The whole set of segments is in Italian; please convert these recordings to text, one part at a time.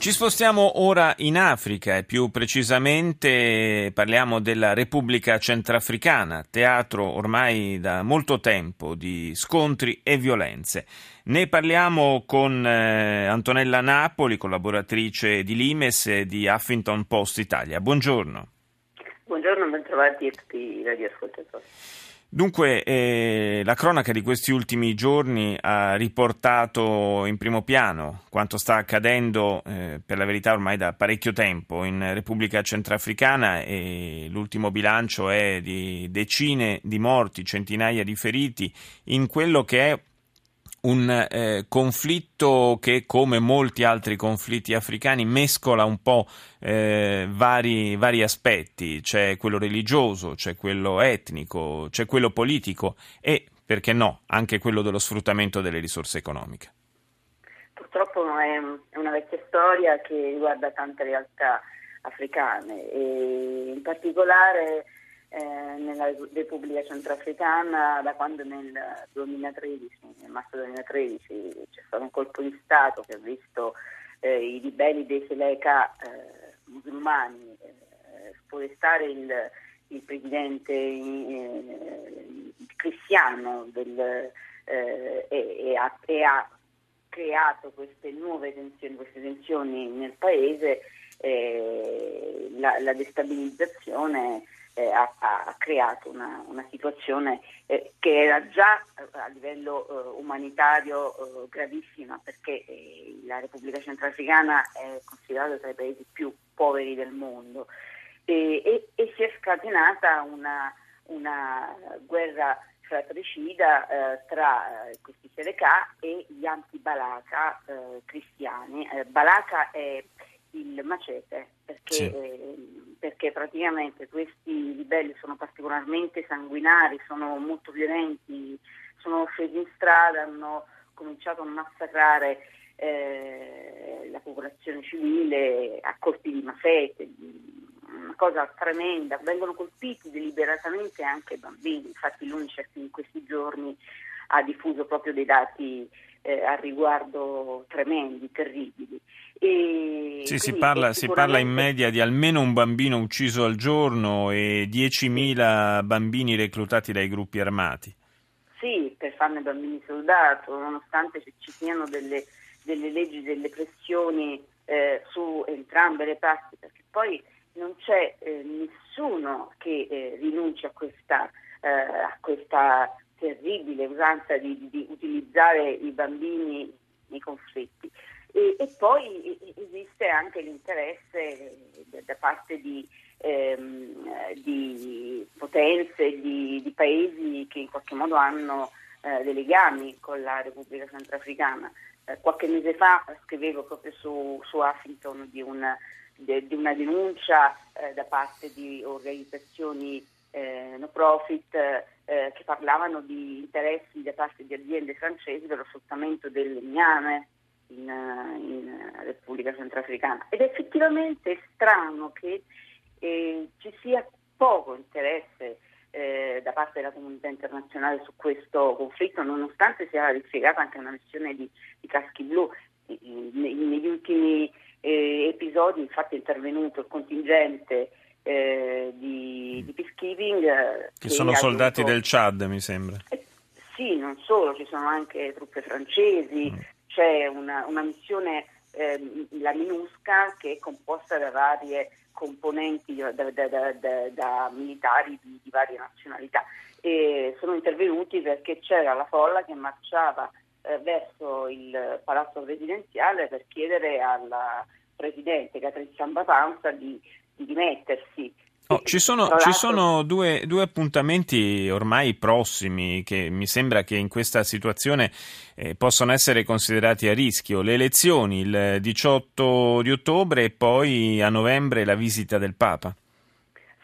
Ci spostiamo ora in Africa e più precisamente parliamo della Repubblica Centrafricana, teatro ormai da molto tempo di scontri e violenze. Ne parliamo con eh, Antonella Napoli, collaboratrice di Limes e di Huffington Post Italia. Buongiorno. Buongiorno, bentrovati a tutti i radioascoltatori. Dunque, eh, la cronaca di questi ultimi giorni ha riportato in primo piano quanto sta accadendo, eh, per la verità ormai da parecchio tempo, in Repubblica Centrafricana e l'ultimo bilancio è di decine di morti, centinaia di feriti, in quello che è un eh, conflitto che, come molti altri conflitti africani, mescola un po' eh, vari, vari, aspetti. C'è quello religioso, c'è quello etnico, c'è quello politico e, perché no, anche quello dello sfruttamento delle risorse economiche. Purtroppo è una vecchia storia che riguarda tante realtà africane e in particolare eh, nella Repubblica Centrafricana da quando nel 2013, nel marzo 2013 c'è stato un colpo di Stato che ha visto eh, i ribelli dei Seleka eh, musulmani eh, sforestare il, il, presidente eh, cristiano del, eh, e, e, ha, e, ha, creato queste nuove tensioni, queste tensioni nel paese, la, la destabilizzazione eh, ha, ha, creato una, una situazione eh, che era già eh, a livello eh, umanitario eh, gravissima perché eh, la Repubblica Centrafricana è considerata tra i paesi più poveri del mondo e, e, e si è scatenata una, una guerra fratricida tra questi Seleka e gli anti-Balaka cristiani. Balaka è il macete perché sì perché praticamente questi ribelli sono particolarmente sanguinari, sono molto violenti, sono scesi in strada, hanno cominciato a massacrare eh, la popolazione civile a colpi di mafete, una cosa tremenda, vengono colpiti deliberatamente anche bambini, infatti l'UNICEF in questi giorni ha diffuso proprio dei dati eh, al riguardo tremendi, terribili. E sì, si parla, sicuramente... si parla, in media di almeno un bambino ucciso al giorno e 10.000 bambini reclutati dai gruppi armati. Sì, per farne bambini soldato, nonostante ci siano delle, delle leggi, delle pressioni eh, su entrambe le parti, perché poi non c'è eh, nessuno che eh, rinunci a questa, eh, a questa terribile usanza di, di, utilizzare i bambini nei conflitti. E, e poi esiste anche l'interesse da parte di, ehm, di potenze, di, di, paesi che in qualche modo hanno eh, dei legami con la Repubblica Centrafricana. Eh, qualche mese fa scrivevo proprio su, su Huffington di una, di una denuncia eh, da parte di organizzazioni eh, no profit eh, che parlavano di interessi da parte di aziende francesi per lo sfruttamento del legname in, in Repubblica Centrafricana. Ed effettivamente è strano che eh, ci sia poco interesse eh, da parte della comunità internazionale su questo conflitto, nonostante sia dispiegata anche una missione di, di caschi blu. negli ultimi eh, episodi infatti è intervenuto il contingente eh, di, di peacekeeping. Eh, che, che sono soldati del Chad, mi sembra. Eh, sì, non solo, ci sono anche truppe francesi, mm. c'è una, una missione, eh, la MINUSCA, che è composta da varie componenti, da, da, da, da militari di, di, varie nazionalità. E sono intervenuti perché c'era la folla che marciava eh, verso il palazzo presidenziale per chiedere alla Presidente Catherine Samba Panza di di dimettersi. Oh, ci sono, ci sono due, due, appuntamenti ormai prossimi che mi sembra che in questa situazione eh, possano essere considerati a rischio. Le elezioni il 18 di ottobre e poi a novembre la visita del Papa.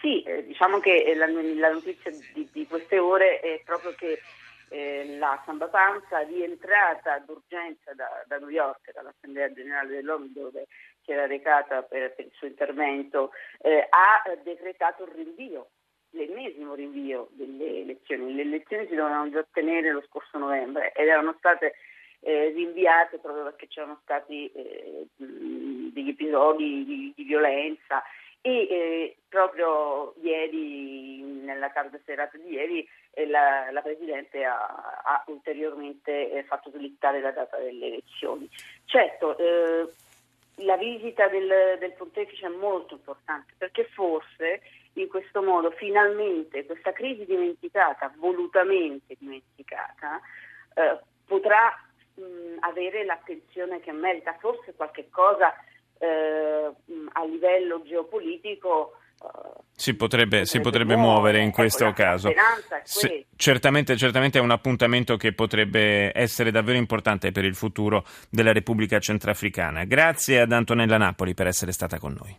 Sì, eh, diciamo che la, la notizia di, di, queste ore è proprio che eh, la Samba Panza, rientrata d'urgenza da, da New York, dall'Assemblea Generale dell'ONU dove si era recata per, per il suo intervento, eh, ha decretato il rinvio l'ennesimo rinvio delle elezioni. Le elezioni si dovevano già ottenere lo scorso novembre ed erano state eh, rinviate proprio perché c'erano stati eh, degli episodi di, di violenza e eh, proprio ieri, nella tarda serata di ieri, eh, la, la, Presidente ha, ha ulteriormente eh, fatto slittare la data delle elezioni. Certo, eh, la visita del, del pontefice è molto importante perché forse in questo modo finalmente questa crisi dimenticata, volutamente dimenticata, eh, potrà mh, avere l'attenzione che merita, forse qualche cosa eh, a livello geopolitico eh, si potrebbe, si potrebbe muovere in questo ecco, caso. Se, certamente, certamente è un appuntamento che potrebbe essere davvero importante per il futuro della Repubblica Centrafricana. Grazie ad Antonella Napoli per essere stata con noi.